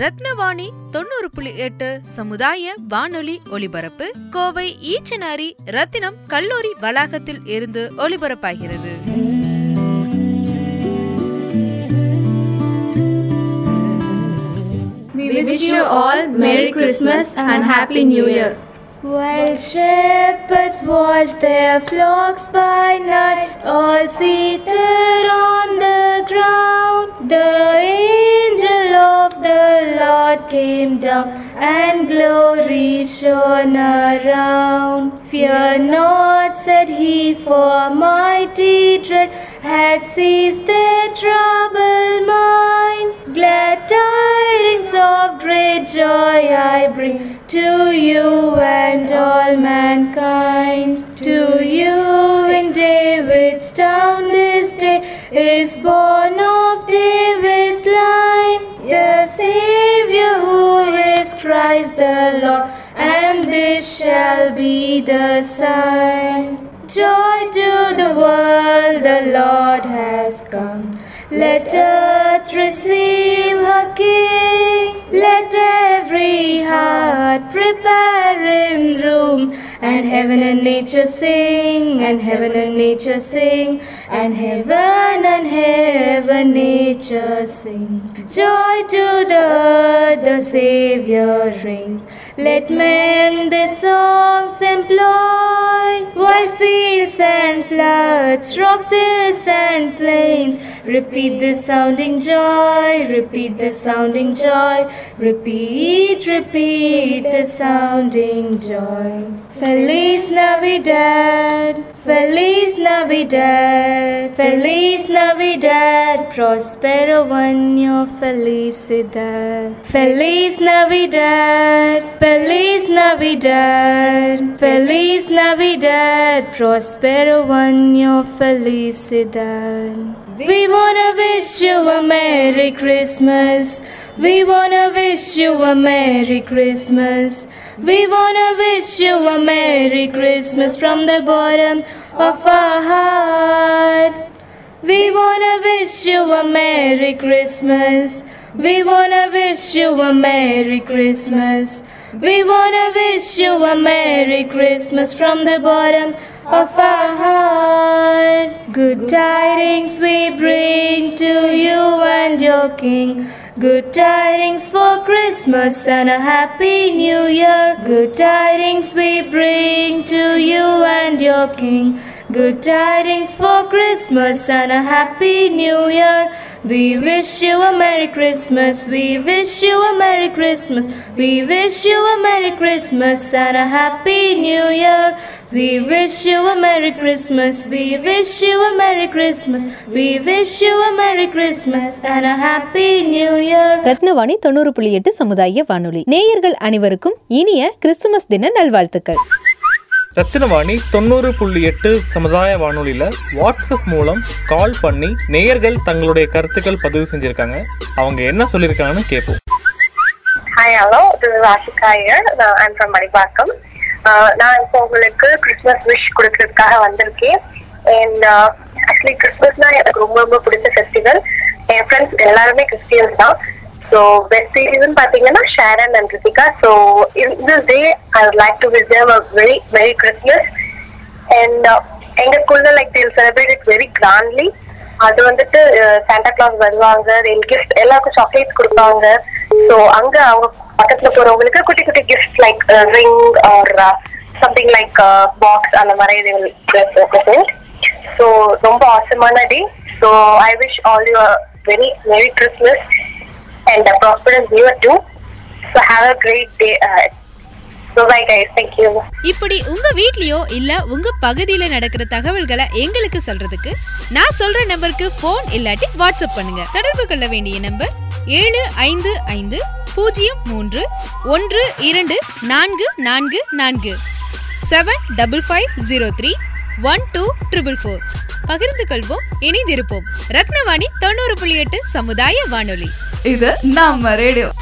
ரத்னவாணி தொண்ணூறு புள்ளி எட்டு சமுதாய வானொலி ஒலிபரப்பு கோவை ஈச்சனாரி ரத்தினம் கல்லூரி வளாகத்தில் இருந்து ஒலிபரப்பாகிறது We wish you all Merry Christmas and Happy New Year. While shepherds watch their flocks by night, all seated on the ground, the angel of the Came down, and glory shone around. Fear not, said he, for mighty dread had seized their troubled minds. Glad tidings of great joy I bring to you and all mankind. To you in David's town this day is born of David's line the Savior who is Christ the Lord, and this shall be the sign. Joy to the world, the Lord has come. Let earth receive her King. Let every heart prepare in room. And heaven and nature sing, and heaven and nature sing, and heaven and heaven nature sing. Joy to the earth, the Savior reigns. Let men their songs employ, while fields and floods, rocks, hills and plains, repeat the sounding joy, repeat the sounding joy, repeat, repeat the sounding joy. Feliz Navidad, Feliz Navidad, Feliz Navidad, prospero año felicidad. Feliz Navidad, Feliz Navidad, Feliz Navidad, prospero año felicidad. We wanna wish you a Merry Christmas. We wanna wish you a Merry Christmas. We wanna wish you a Merry Christmas from the bottom of our heart. We wanna wish you a Merry Christmas. We wanna wish you a Merry Christmas. We wanna wish you a Merry Christmas from the bottom of our heart. Good tidings we bring to you and your King. Good tidings for Christmas and a happy new year. Good tidings we bring to you and your King. Good tidings for Christmas and a happy new year. We wish you a Merry Christmas. We wish you a Merry Christmas. We wish you a Merry Christmas and a happy new year. We wish you a Merry Christmas. We wish you a Merry Christmas. We wish you a Merry Christmas and a happy new year. Rathnavani தொண்ணூறு புள்ளி எட்டு சமுதாய வானொலி நேயர்கள் அனைவருக்கும் இனிய Christmas தின நல்வாழ்த்துக்கள் ரத்தினவாணி தொண்ணூறு புள்ளி எட்டு சமுதாய வானொலியில் வாட்ஸ்அப் மூலம் கால் பண்ணி நேயர்கள் தங்களுடைய கருத்துக்கள் பதிவு செஞ்சிருக்காங்க. அவங்க என்ன சொல்லியிருக்காங்கன்னு கேட்போம் hi hello this is Iyer I'm from Manipakkam நான் இப்போ உங்களுக்கு கிறிஸ்மஸ் விஷ் கொடுக்கறதுக்காக வந்திருக்கேன். அண்ட் ஆக்சுவலி கிறிஸ்மஸ்னா எனக்கு ரொம்ப ரொம்ப பிடிச்ச ஃபெஸ்டிவல் என் ஃப்ரெண்ட்ஸ் எல்லாருமே கிறிஸ்டியன்ஸ் தான். ஸோ பெஸ்ட் சீரீஸ்னு பார்த்தீங்கன்னா Sharon and Ritika so in this day I like to wish them very very Christmas and எங்க ஸ்கூல்ல like till celebrate it very grandly அது வந்துட்டு சாண்டா கிளாஸ் வருவாங்க. கிஃப்ட் எல்லாருக்கும் சாக்லேட்ஸ் கொடுப்பாங்க. ஸோ அங்க அவங்க பக்கத்துல போறவங்களுக்கு குட்டி குட்டி gift like ring or something like box அந்த மாதிரி ஸோ ரொம்ப ஆசமான day so I wish all you very very Christmas and prosperous new two so have a great day இப்படி உங்க வீட்லயோ இல்ல உங்க பகுதியில நடக்கிற தகவல்களை எங்களுக்கு சொல்றதுக்கு நான் சொல்ற நம்பருக்கு ஃபோன் இல்லாட்டி வாட்ஸ்அப் பண்ணுங்க. தொடர்பு கொள்ள வேண்டிய நம்பர் ஏழு ஐந்து ஐந்து பூஜ்ஜியம் மூன்று ஒன்று இரண்டு நான்கு நான்கு நான்கு. Seven double five zero three one two triple four பகிர்ந்து கொள்வோம் இணைந்திருப்போம். ரத்னவாணி தொண்ணூறு புள்ளி எட்டு சமுதாய வானொலி. இது நம்ம ரேடியோ.